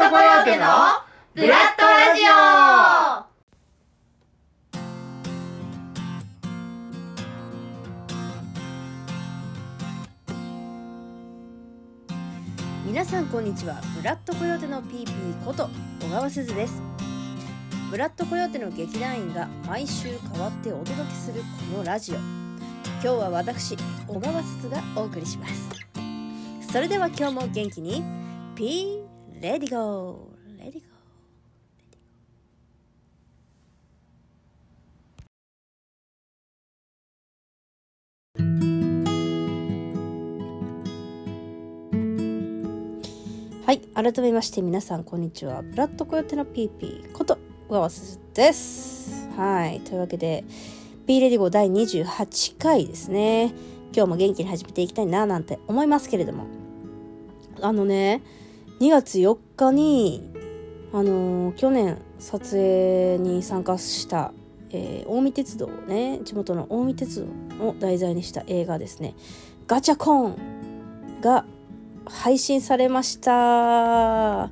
トコヨーテのブラッドラジオ。皆さんこんにちは。ブラッドコヨーテのピーピーこと小川すずです。ブラッドコヨーテの劇団員が毎週変わってお届けするこのラジオ。今日は私小川すずがお送りします。それでは今日も元気に。 P。Ready Go Ready Go はい改めまして皆さんこんにちは。ブラッドコヨーテのピーピーこと小川すです。はいというわけで P レディゴ第28回ですね。今日も元気に始めていきたいななんて思いますけれども。あのね2月4日にあのー去年撮影に参加した、えー近江鉄道をね地元の近江鉄道を題材にした映画ですね。ガチャコンが配信されました。は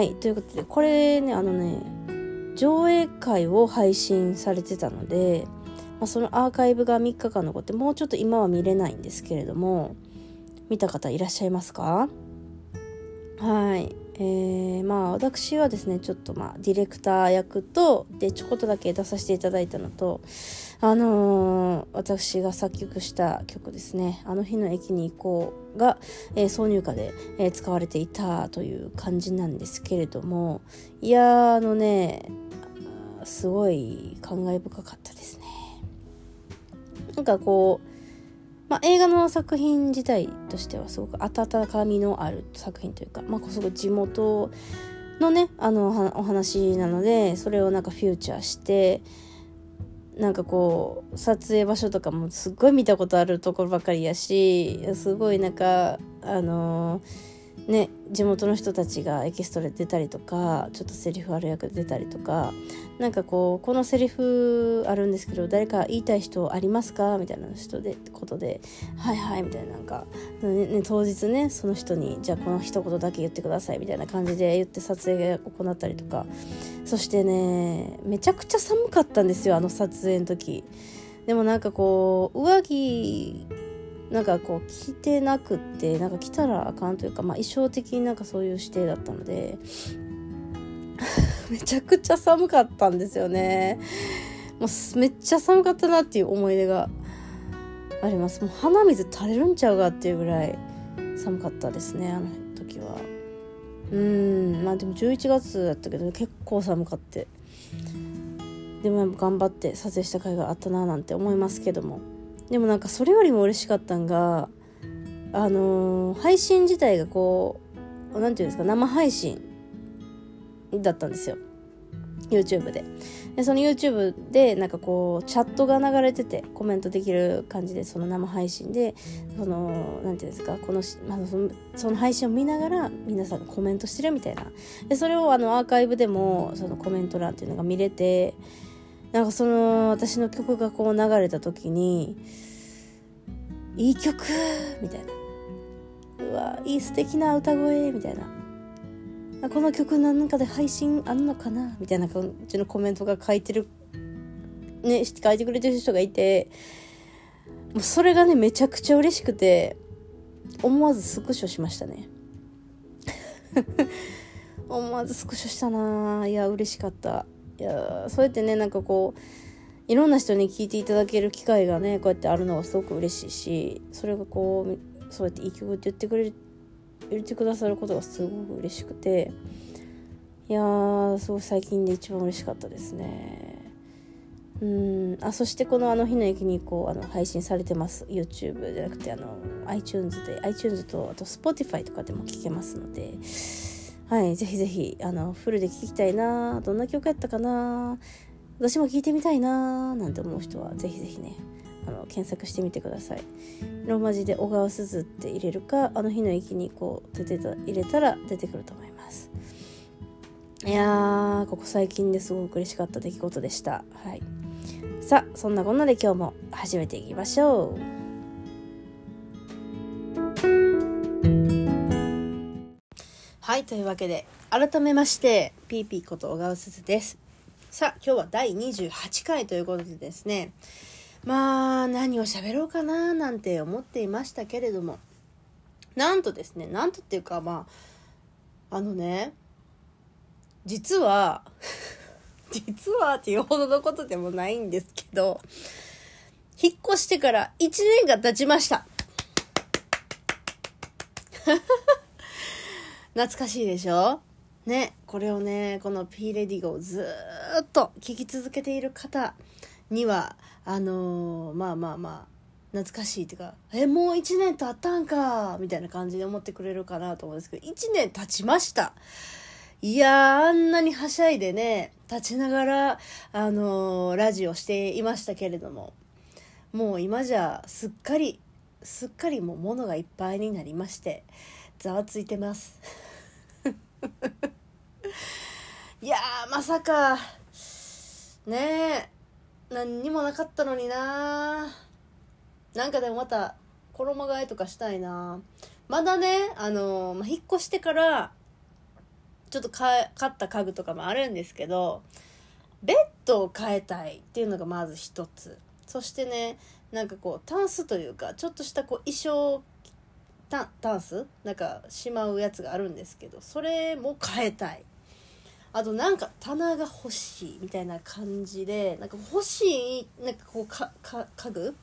いということでこれねあのね上映会を配信されてたので、まあ、そのアーカイブが3日間残ってもうちょっと今は見れないんですけれども見た方いらっしゃいますか？はい。えー、まあ私はですねちょっとまあディレクター役とでちょこっとだけ出させていただいたのとあのー私が作曲した曲ですね「あの日の駅に行こうが」えー挿入歌で、えー使われていたという感じなんですけれどもいやあのねすごい感慨深かったですね。なんかこうまあ、映画の作品自体としてはすごく温かみのある作品というか、まあ、すごい地元のねあのお話なのでそれをなんかフューチャーしてなんかこう撮影場所とかもすっごい見たことあるところばかりやしすごいなんかあのね地元の人たちがエキストラ出たりとかちょっとセリフある役で出たりとかなんかこうこのセリフあるんですけど誰か言いたい人ありますかみたいな人でことで「はいはい」みたいななんか、ねね、当日ねその人に「じゃあこの一言だけ言ってください」みたいな感じで言って撮影が行ったりとかそしてねめちゃくちゃ寒かったんですよあの撮影の時。でもなんかこう上着なんかこう着てなくってなんか着たらあかんというか、まあ、衣装的になんかそういう指定だったので めちゃくちゃ寒かったんですよね。もうめっちゃ寒かったなっていう思い出があります。もう鼻水垂れるんちゃうかっていうぐらい寒かったですねあの時は。うんまあでも11月だったけど結構寒かって。でも頑張って撮影した甲斐があったななんて思いますけども。でもなんかそれよりも嬉しかったんがあのー配信自体がこう何て言うんですか生配信だったんですよ。YouTube で。でその YouTube でなんかこうチャットが流れててコメントできる感じでその生配信でその何て言うんですかこの、まあ、そのその配信を見ながら皆さんがコメントしてるみたいな。でそれをあのアーカイブでもそのコメント欄っていうのが見れてなんかその私の曲がこう流れた時に「いい曲!」みたいな「うわいい素敵な歌声」みたいな。この曲なんかで配信あんのかなみたいな感じのコメントが書いてるね書いてくれてる人がいてもうそれがねめちゃくちゃ嬉しくて思わずスクショしましたね。思わずスクショしたないや嬉しかった。いやそうやってねなんかこういろんな人に聞いていただける機会がねこうやってあるのはすごく嬉しいしそれがこうそうやっていい曲って言ってくれる言ってくださることがすごく嬉しくていやーすごい最近で一番嬉しかったですね。うんあそしてこの「あの日の駅にこう」あの配信されてます YouTube じゃなくてあの iTunes で iTunes とあと Spotify とかでも聴けますのではいぜひぜひあのフルで聴きたいなどんな曲やったかな私も聴いてみたいななんて思う人はぜひぜひねあの検索してみてください。ローマ字で小川すずって入れるかあの日の駅にこう出てた入れたら出てくると思います。いやーここ最近ですごく嬉しかった出来事でした。はい。さあそんなこんなで今日も始めていきましょう。はい、というわけで、改めまして、ピーピーこと小川すずです。さあ、今日は第28回ということでですね、まあ、何を喋ろうかななんて思っていましたけれども、なんとですね、なんとっていうか、まあ、あのね、実は、実はっていうほどのことでもないんですけど、引っ越してから1年が経ちました。懐かしいでしょ？ね、これをね、この P レディゴをずっと聞き続けている方には、あのーまあまあまあ、懐かしいっていうか、え、もう1年経ったんか、みたいな感じで思ってくれるかなと思うんですけど、1年経ちました。いや、あんなにはしゃいでね、立ちながら、あのーラジオしていましたけれども、もう今じゃすっかり、すっかりもう物がいっぱいになりまして、ざわついてます。いやー、まさか、ねえ、何にもなかったのにななんかでもまた、衣替えとかしたいなまだね、あのま、引っ越してから、ちょっと買買った家具とかもあるんですけど、ベッドを変えたいっていうのがまず一つ。そしてね、なんかこう、タンスというか、ちょっとしたこう、衣装、タタンス？なんかしまうやつがあるんですけど、それも変えたい。あとなんか棚が欲しいみたいな感じで、なんか欲しい、なんかこう、か、か、家具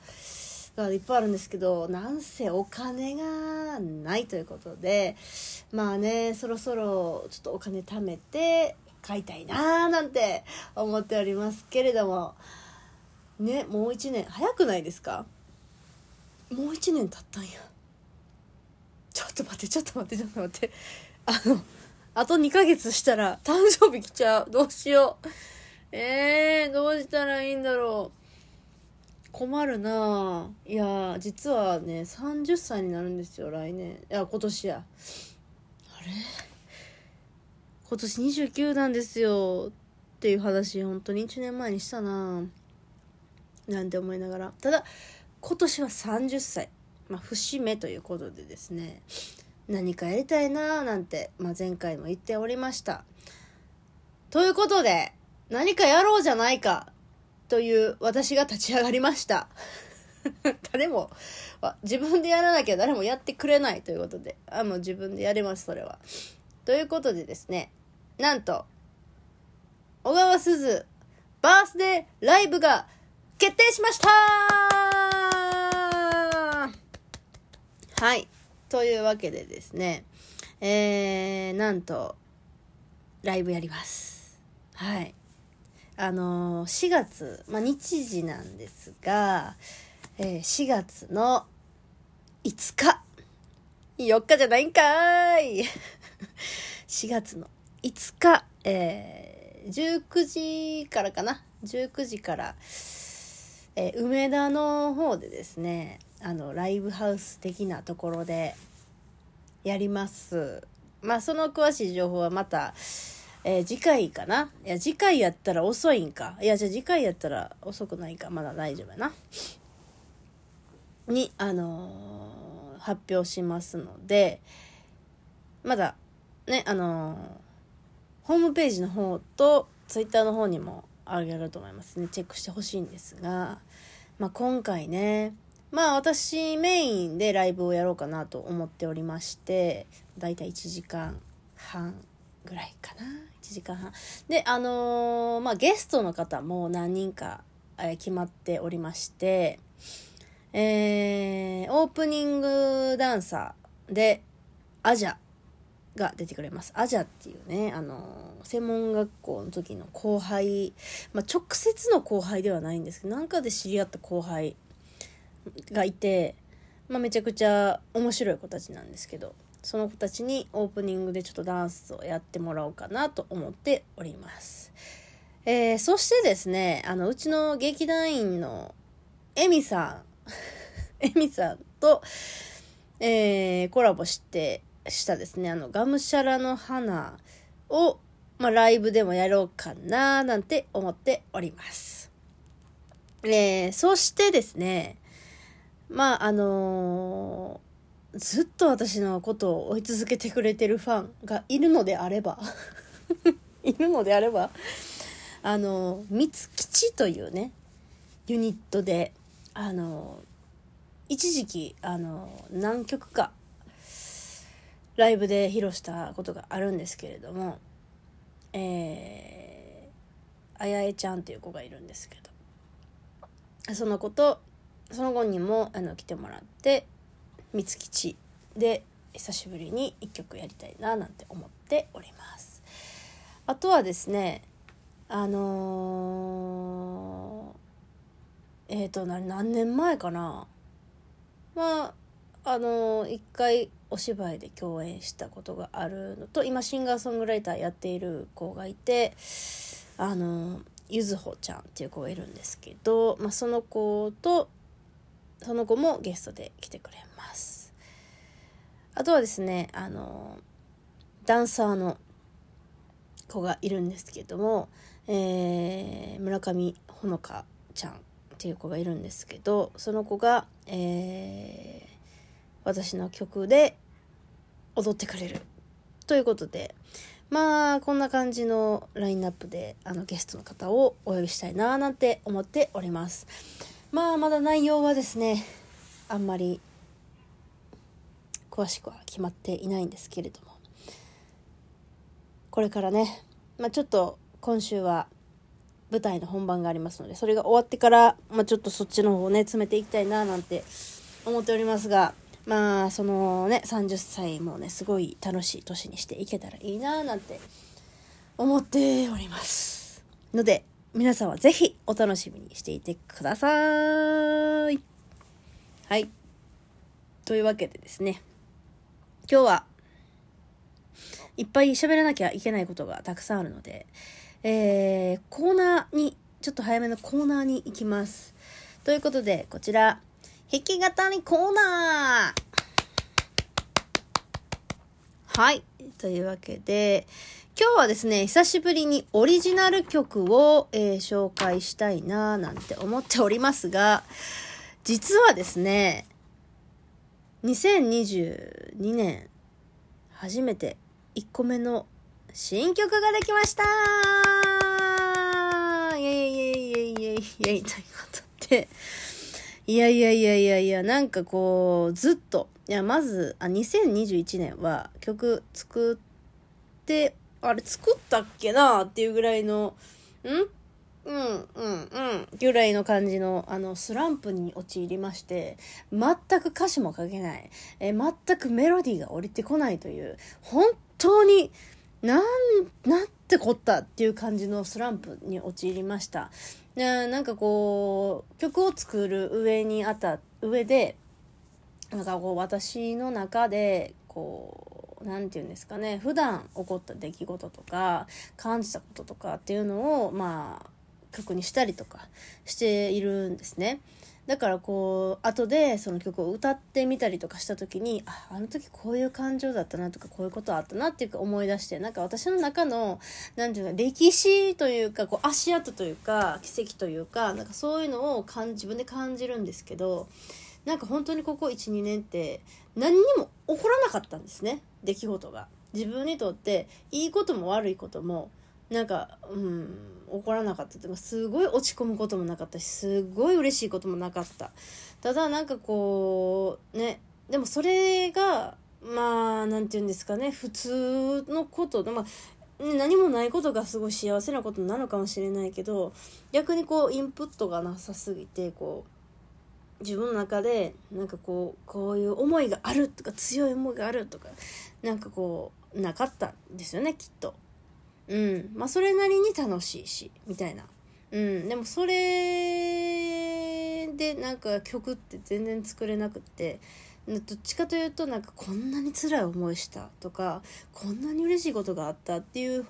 がいっぱいあるんですけど、なんせお金がないということで、まあね、そろそろちょっとお金貯めて買いたいなーなんて思っておりますけれども、ね、もう一年、早くないですか？もう一年経ったんや。ちょっと待って、ちょっと待って、ちょっと待って。あの、あと2ヶ月したら誕生日来ちゃう。どうしよう。えー、どうしたらいいんだろう。困るなぁ。いや、実はね、30歳になるんですよ、来年。いや、今年や。あれ？今年29なんですよ。っていう話、本当に1年前にしたな。なんて思いながら。ただ、今年は30歳。まあ、節目ということでですね、何かやりたいなぁなんて、まあ、前回も言っておりました。ということで、何かやろうじゃないか、という私が立ち上がりました。誰も、自分でやらなきゃ誰もやってくれないということで、あ、もう自分でやります、それは。ということでですね、なんと、小川すず、バースデーライブが決定しましたはい。というわけでですね、えー、なんと、ライブやります。はい。あのー4月、まあ、日時なんですが、えー4月の5日。4日じゃないんかい。4月の5日、えー19時からかな。19時から、えー梅田の方でですね、あの、ライブハウス的なところでやります。まあ、その詳しい情報はまた、えー次回かな？いや、次回やったら遅いんか。いや、じゃあ次回やったら遅くないか。まだ大丈夫やな。に、あのー発表しますので、まだ、ね、あのホームページの方とツイッターの方にもあげると思いますね。チェックしてほしいんですが、まあ、今回ね、まあ私メインでライブをやろうかなと思っておりまして、だいたい1時間半ぐらいかな。1時間半。で、あのーまあゲストの方も何人か、え決まっておりまして、えー、オープニングダンサーで、アジャが出てくれます。アジャっていうね、あの専門学校の時の後輩、まあ、直接の後輩ではないんですけど、なんかで知り合った後輩がいて、まあ、めちゃくちゃ面白い子たちなんですけど、その子たちにオープニングでちょっとダンスをやってもらおうかなと思っております。えー、そしてですね、あの、うちの劇団員のエミさん、エミさんと、えー、コラボして、したですね、あの、がむしゃらの花を、まあ、ライブでもやろうかな、なんて思っております。えー、そしてですね、まあ、あのずっと私のことを追い続けてくれてるファンがいるのであれば いるのであればあの三吉というねユニットであの一時期あの何曲かライブで披露したことがあるんですけれどもえー、あやえちゃんっていう子がいるんですけどその子とその後にもあの来てもらって三吉で久しぶりに一曲やりたいななんて思っております。あとはですねあのー、えっ、ー、と何年前かな。まああのー、一回お芝居で共演したことがあるのと今シンガーソングライターやっている子がいてあのゆずほちゃんっていう子がいるんですけど、まあ、その子とその子もゲストで来てくれます。あとはですねあのダンサーの子がいるんですけども、えー、村上ほのかちゃんっていう子がいるんですけどその子が、えー、私の曲で踊ってくれる。ということでまあこんな感じのラインナップであのゲストの方をお呼びしたいななんて思っております。まあまだ内容はですねあんまり詳しくは決まっていないんですけれども。これからね、まあ、ちょっと今週は舞台の本番がありますのでそれが終わってから、まあ、ちょっとそっちの方をね詰めていきたいななんて思っておりますがまあそのね30歳もねすごい楽しい年にしていけたらいいななんて思っております。ので皆さんは是非お楽しみにしていてください。はい。というわけでですね今日はいっぱい喋らなきゃいけないことがたくさんあるので、えー、コーナーにちょっと早めのコーナーに行きます。ということでこちら。弾き語りコーナーはい。というわけで、今日はですね、久しぶりにオリジナル曲を、えー、紹介したいななんて思っておりますが、実はですね、2022年、初めて1個目の新曲ができましたイェイイェイイェイイェイイェイということで、いやいやいやいやいや、なんかこう、ずっと、いや、まず、あ、2021年は曲作って、あれ作ったっけなっていうぐらいの、ん？うん、うん、うん、ぐらいの感じの、あの、スランプに陥りまして、全く歌詞も書けない、え、全くメロディーが降りてこないという、本当に、なん、なんてこったっていう感じのスランプに陥りましたで。なんかこう、曲を作る上にあった上で、なんかこう私の中で、こう、なんて言うんですかね、普段起こった出来事とか、感じたこととかっていうのを、まあ、曲にしたりとかしているんですね。だからこう後でその曲を歌ってみたりとかした時にああの時こういう感情だったなとかこういうことあったなっていうか思い出してなんか私の中の何て言うの歴史というかこう足跡というか奇跡というかなんかそういうのを感自分で感じるんですけどなんか本当にここ12年って何にも起こらなかったんですね出来事が。自分にとっていいことも悪いこともなんかうん怒らなかったというかすごい落ち込むこともなかったしすごい嬉しいこともなかったただなんかこうねでもそれがまあ何て言うんですかね普通のことまあ何もないことがすごい幸せなことなのかもしれないけど逆にこうインプットがなさすぎてこう自分の中でなんかこうこういう思いがあるとか強い思いがあるとかなんかこうなかったんですよねきっと。うん。まあ、それなりに楽しいし、みたいな。うん。でも、それで、なんか曲って全然作れなくって、どっちかというと、なんかこんなに辛い思いしたとか、こんなに嬉しいことがあったっていう、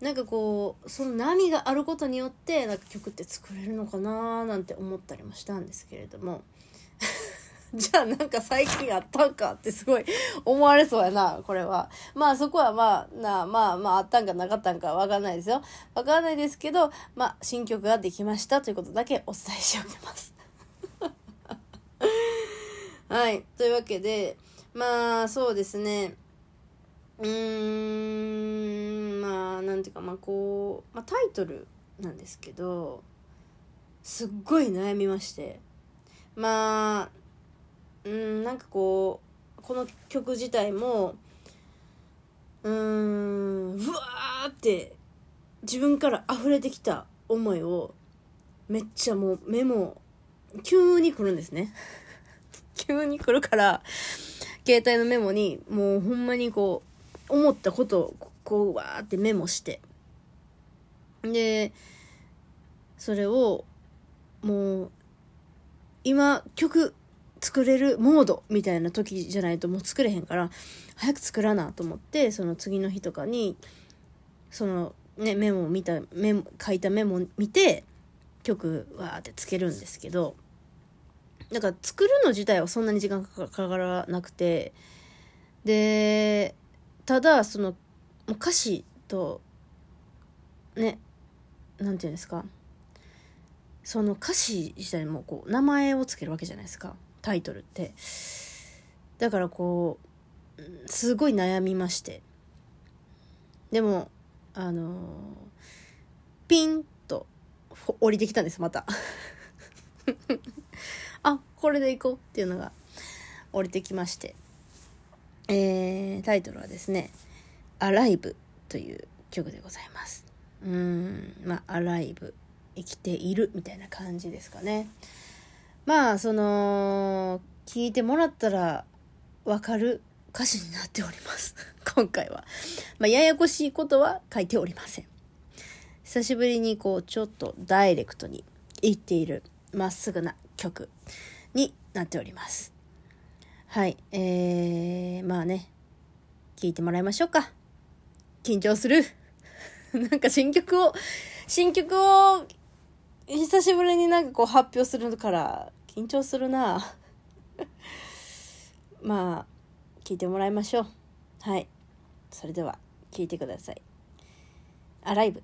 なんかこう、その波があることによって、なんか曲って作れるのかななんて思ったりもしたんですけれども。じゃあなんか最近あったんかってすごい思われそうやな、これは。まあそこはまあ、なまあまああったんかなかったんかわかんないですよ。わかんないですけど、まあ新曲ができましたということだけお伝えしておきます。はい。というわけで、まあそうですねうーんまあなんていうかまあこう、まあ、タイトルなんですけどすっごい悩みましてまあうんなんかこうこの曲自体もうーんうわーって自分から溢れてきた思いをめっちゃもうメモ急に来るんですね。急に来るから携帯のメモにもうほんまにこう思ったことをこうわーってメモして。でそれをもう今曲作れるモードみたいな時じゃないともう作れへんから早く作らなと思ってその次の日とかにそのねメモを見たメモ書いたメモを見て曲わーってつけるんですけどだから作るの自体はそんなに時間かからなくてでただその歌詞とねなんていうんですかその歌詞自体もこう名前をつけるわけじゃないですか。タイトルって。だからこうすごい悩みまして。でもあの、ピンと降りてきたんですまた。あこれでいこうっていうのが降りてきまして。えー、タイトルはですね「アライブ」という曲でございます。うんまあ「アライブ」生きているみたいな感じですかね。まあその聞いてもらったらわかる歌詞になっております。今回は、まあ、ややこしいことは書いておりません。久しぶりにこうちょっとダイレクトに言っているまっすぐな曲になっております。はい。えー、まあね。聞いてもらいましょうか。緊張する。なんか新曲を新曲を久しぶりになんかこう発表するから緊張するな。まあ聞いてもらいましょう。はい。それでは聞いてください「アライブ」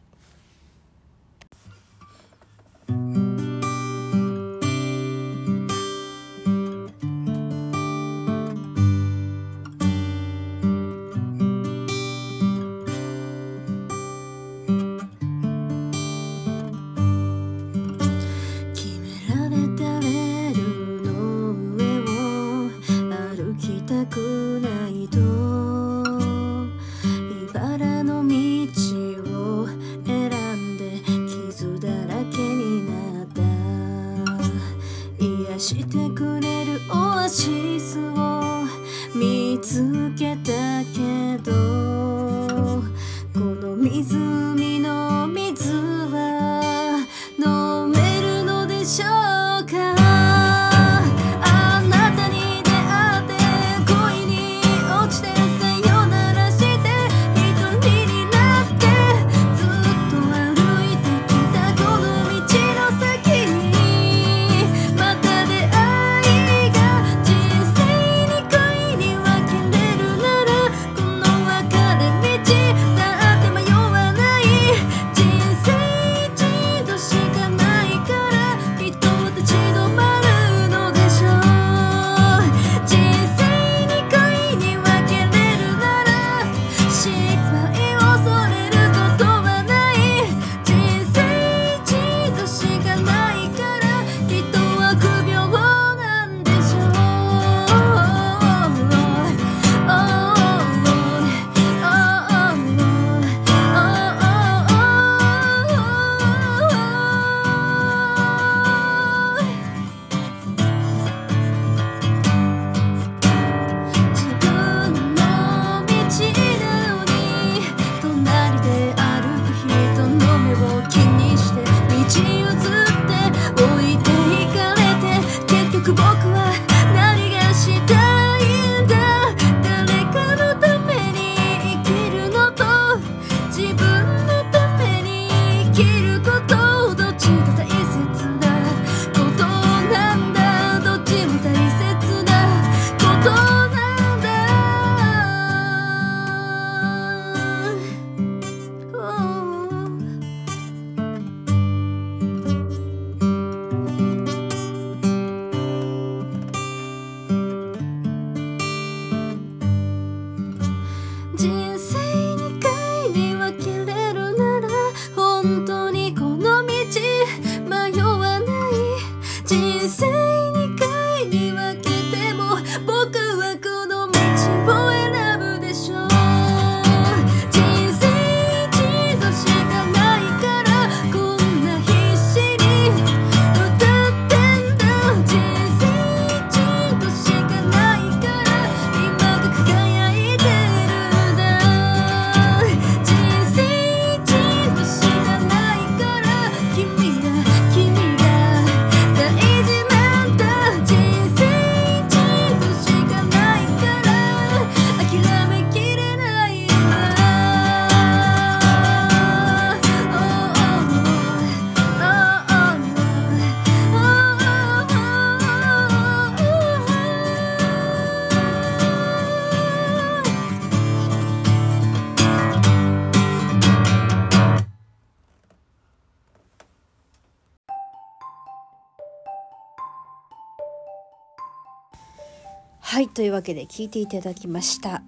というわけで聞いていただきました。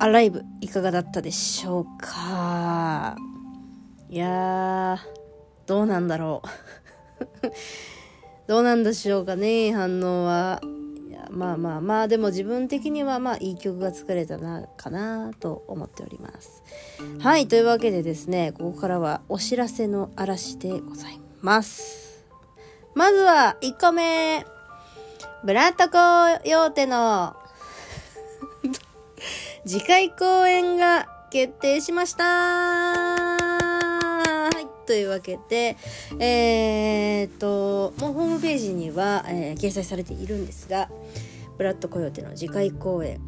アライブいかがだったでしょうか？いやー、どうなんだろう。どうなんでしょうかね、反応は。まあまあまあ、でも自分的にはまあいい曲が作れたな、かなと思っております。はい、というわけでですね、ここからはお知らせの嵐でございます。まずは1個目。ブラッドコヨーテの次回公演が決定しましたはい。というわけで、えー、っと、もうホームページには、えー掲載されているんですが、ブラッドコヨーテの次回公演、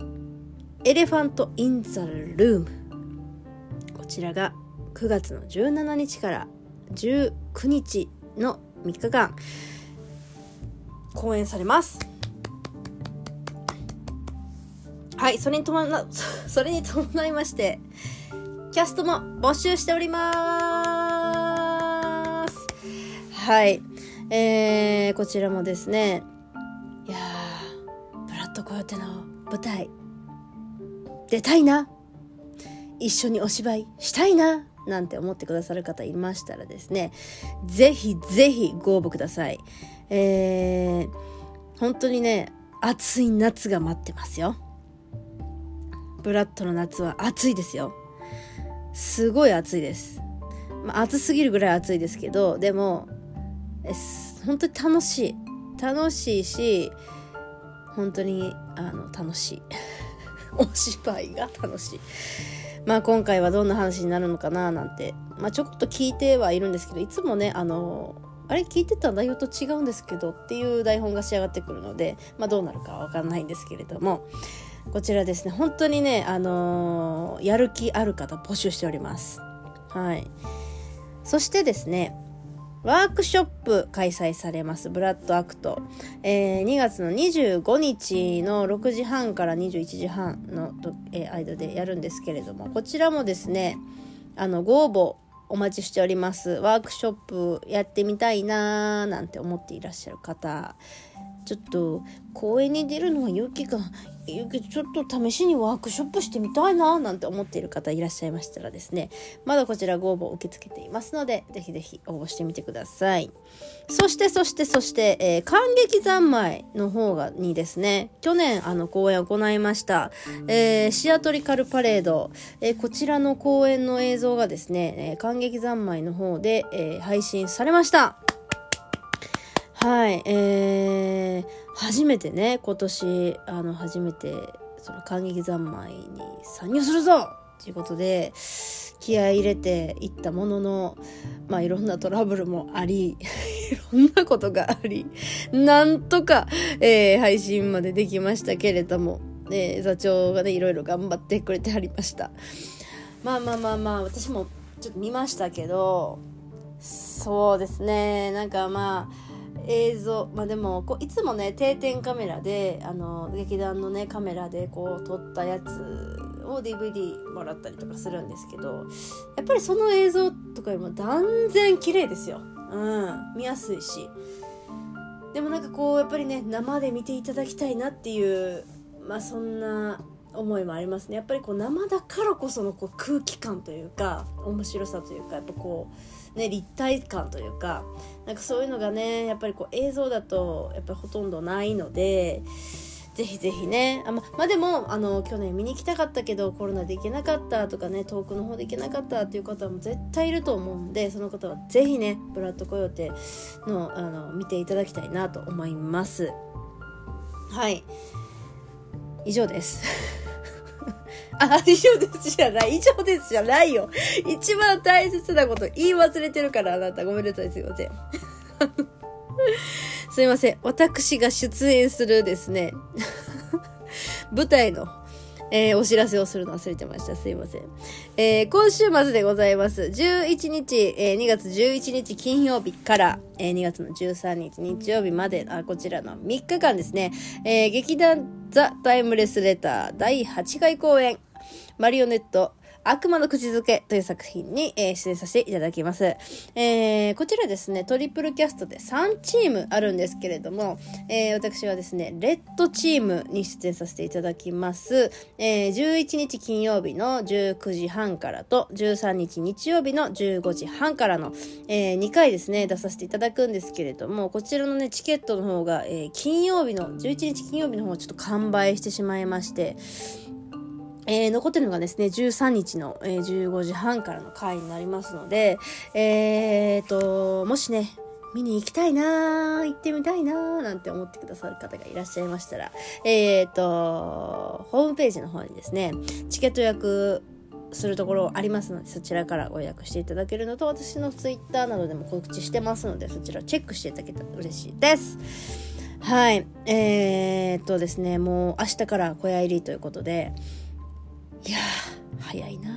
Elephant in the Room。こちらが9月の17日から19日の3日間、公演されます。はい、それに伴、それに伴いまして、キャストも募集しております。はい、えー、こちらもですね、いやー、ブラッドコヨテの舞台、出たいな、一緒にお芝居したいな、なんて思ってくださる方いましたらですね、ぜひぜひご応募ください。えー、本当にね、暑い夏が待ってますよ。ブラッドの夏は暑いですよ。すごい暑いです。まあ、暑すぎるぐらい暑いですけど、でも、え本当に楽しい。楽しいし、本当に、あの、楽しい。お芝居が楽しい。まあ今回はどんな話になるのかななんて、まあちょっと聞いてはいるんですけど、いつもね、あの、あれ聞いてた内容と違うんですけどっていう台本が仕上がってくるので、まあどうなるかはわかんないんですけれども、こちらですね、本当にね、あのーやる気ある方募集しております。はい。そしてですね、ワークショップ開催されます、ブラッドアクト。えー2月の25日の6時半から21時半の、えー間でやるんですけれども、こちらもですね、あの、ご応募お待ちしております。ワークショップやってみたいなーなんて思っていらっしゃる方、ちょっと公園に出るのは勇気がいるけちょっと試しにワークショップしてみたいななんて思っている方いらっしゃいましたらですねまだこちらご応募受け付けていますのでぜひぜひ応募してみてください。そしてそしてそして、えー感激三昧の方がにですね去年あの公演を行いました、えーシアトリカルパレード、えーこちらの公演の映像がですね、えー感激三昧の方で、え配信されました。はい、えー、初めてね、今年、あの、初めて、その、感激三昧に参入するぞということで、気合入れていったものの、まあ、いろんなトラブルもあり、いろんなことがあり、なんとか、えー配信までできましたけれども、えー座長がね、いろいろ頑張ってくれてはりました。まあまあまあまあ、私もちょっと見ましたけど、そうですね、なんかまあ、映像。まあでもこういつもね定点カメラであの劇団のねカメラでこう撮ったやつを DVD もらったりとかするんですけどやっぱりその映像とかよりも断然綺麗ですよ。うん。見やすいし。でもなんかこうやっぱりね生で見ていただきたいなっていうまあそんな思いもありますね。やっぱりこう生だからこそのこう空気感というか面白さというかやっぱこうね立体感というかなんかそういうのがねやっぱりこう映像だとやっぱりほとんどないのでぜひぜひね。あままあでもあの去年見に行きたかったけどコロナで行けなかったとかね遠くの方で行けなかったっていう方も絶対いると思うんでその方はぜひねブラッドコヨーテのあの見ていただきたいなと思います。はい。以上です。あ、以上ですじゃない。以上ですじゃないよ。一番大切なこと言い忘れてるから、あなた。ごめんなさい。すいません。すいません。私が出演するですね、舞台の、えーお知らせをするの忘れてました。すいません。えー今週末でございます。11日、えー2月11日金曜日から、えー2月の13日日曜日まで、あこちらの3日間ですね、えー劇団ザ・タイムレスレター第8回公演、マリオネット悪魔の口づけという作品に、えー、出演させていただきます。えー、こちらですね、トリプルキャストで3チームあるんですけれども、えー、私はですね、レッドチームに出演させていただきます。えー、11日金曜日の19時半からと、13日日曜日の15時半からの、えー、2回ですね、出させていただくんですけれども、こちらのね、チケットの方が、えー、金曜日の、11日金曜日の方はちょっと完売してしまいまして、えー、残ってるのがですね、13日の、えー、15時半からの回になりますので、えーと、もしね、見に行きたいな行ってみたいななんて思ってくださる方がいらっしゃいましたら、えーと、ホームページの方にですね、チケット予約するところありますので、そちらからご予約していただけるのと、私のツイッターなどでも告知してますので、そちらチェックしていただけたら嬉しいです。はい。えー、っとですね、もう明日から小屋入りということで、いやー、早いな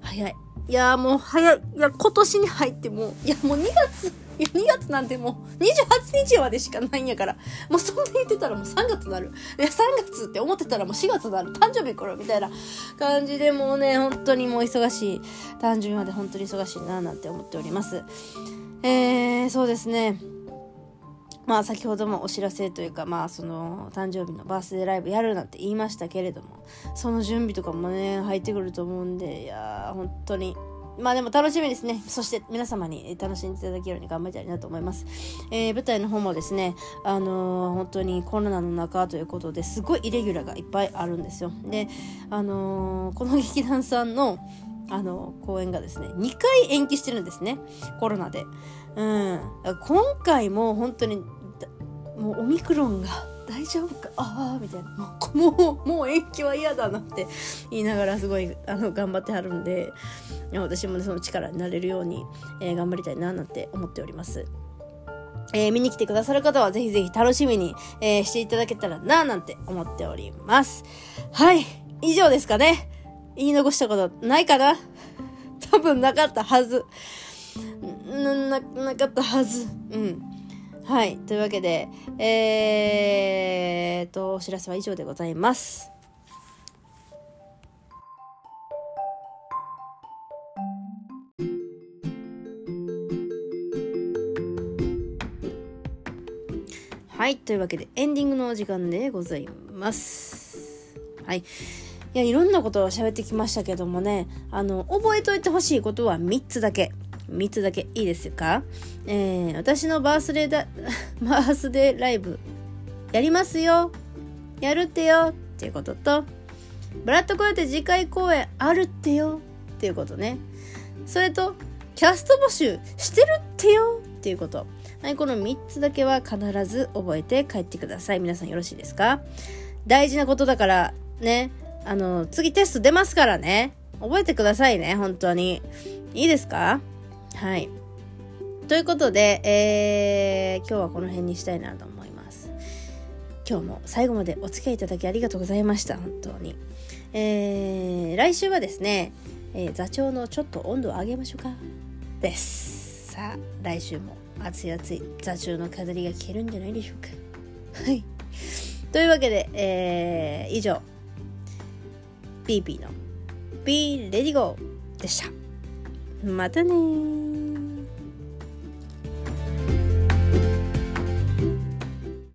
早い。いやーもう早い。いや、今年に入ってもいやもう2月、いや2月なんてもう28日までしかないんやから、もうそんな言ってたらもう3月になる。いや、3月って思ってたらもう4月になる。誕生日来るみたいな感じでもうね、本当にもう忙しい。誕生日まで本当に忙しいななんて思っております。えー、そうですね。まあ先ほどもお知らせというかまあその誕生日のバースデーライブやるなんて言いましたけれどもその準備とかもね入ってくると思うんでいやー本当にまあでも楽しみですね。そして皆様に楽しんでいただけるように頑張りたいなと思います。えー、舞台の方もですね、あのー、本当にコロナの中ということですごいイレギュラーがいっぱいあるんですよ。で、あのー、この劇団さんのあの公演がですね2回延期してるんですねコロナで。うん、今回も本当にもうオミクロンが大丈夫か？ああみたいなもうもうもう延期は嫌だなって言いながらすごいあの頑張ってはるんで私も、ね、その力になれるように、えー、頑張りたいななんて思っております。えー、見に来てくださる方はぜひぜひ楽しみに、えー、していただけたらななんて思っております。はい。以上ですかね。言い残したことないかな？多分なかったはず。な、な、なかったはず。うん。はい。というわけで、えーと、お知らせは以上でございます。はい。というわけで、エンディングのお時間でございます。はい。いや、いろんなことを喋ってきましたけどもね、あの、覚えといてほしいことは3つだけ。3つだけいいですか？えー、私のバースデーだ、バースデーライブ、やりますよやるってよっていうことと、ブラッドコヨテ次回公演あるってよっていうことね。それと、キャスト募集してるってよっていうこと。はい、この3つだけは必ず覚えて帰ってください。皆さんよろしいですか？大事なことだから、ね。あの、次テスト出ますからね。覚えてくださいね、本当に。いいですか？はい。ということで、えー、今日はこの辺にしたいなと思います。今日も最後までお付き合いいただきありがとうございました。本当に。えー、来週はですね、えー、座長のちょっと温度を上げましょうか。です。さあ、来週も熱い熱い座長の飾りが消えるんじゃないでしょうか。はい。というわけで、えー、以上、ピーピーの Be Ready Go でした。またね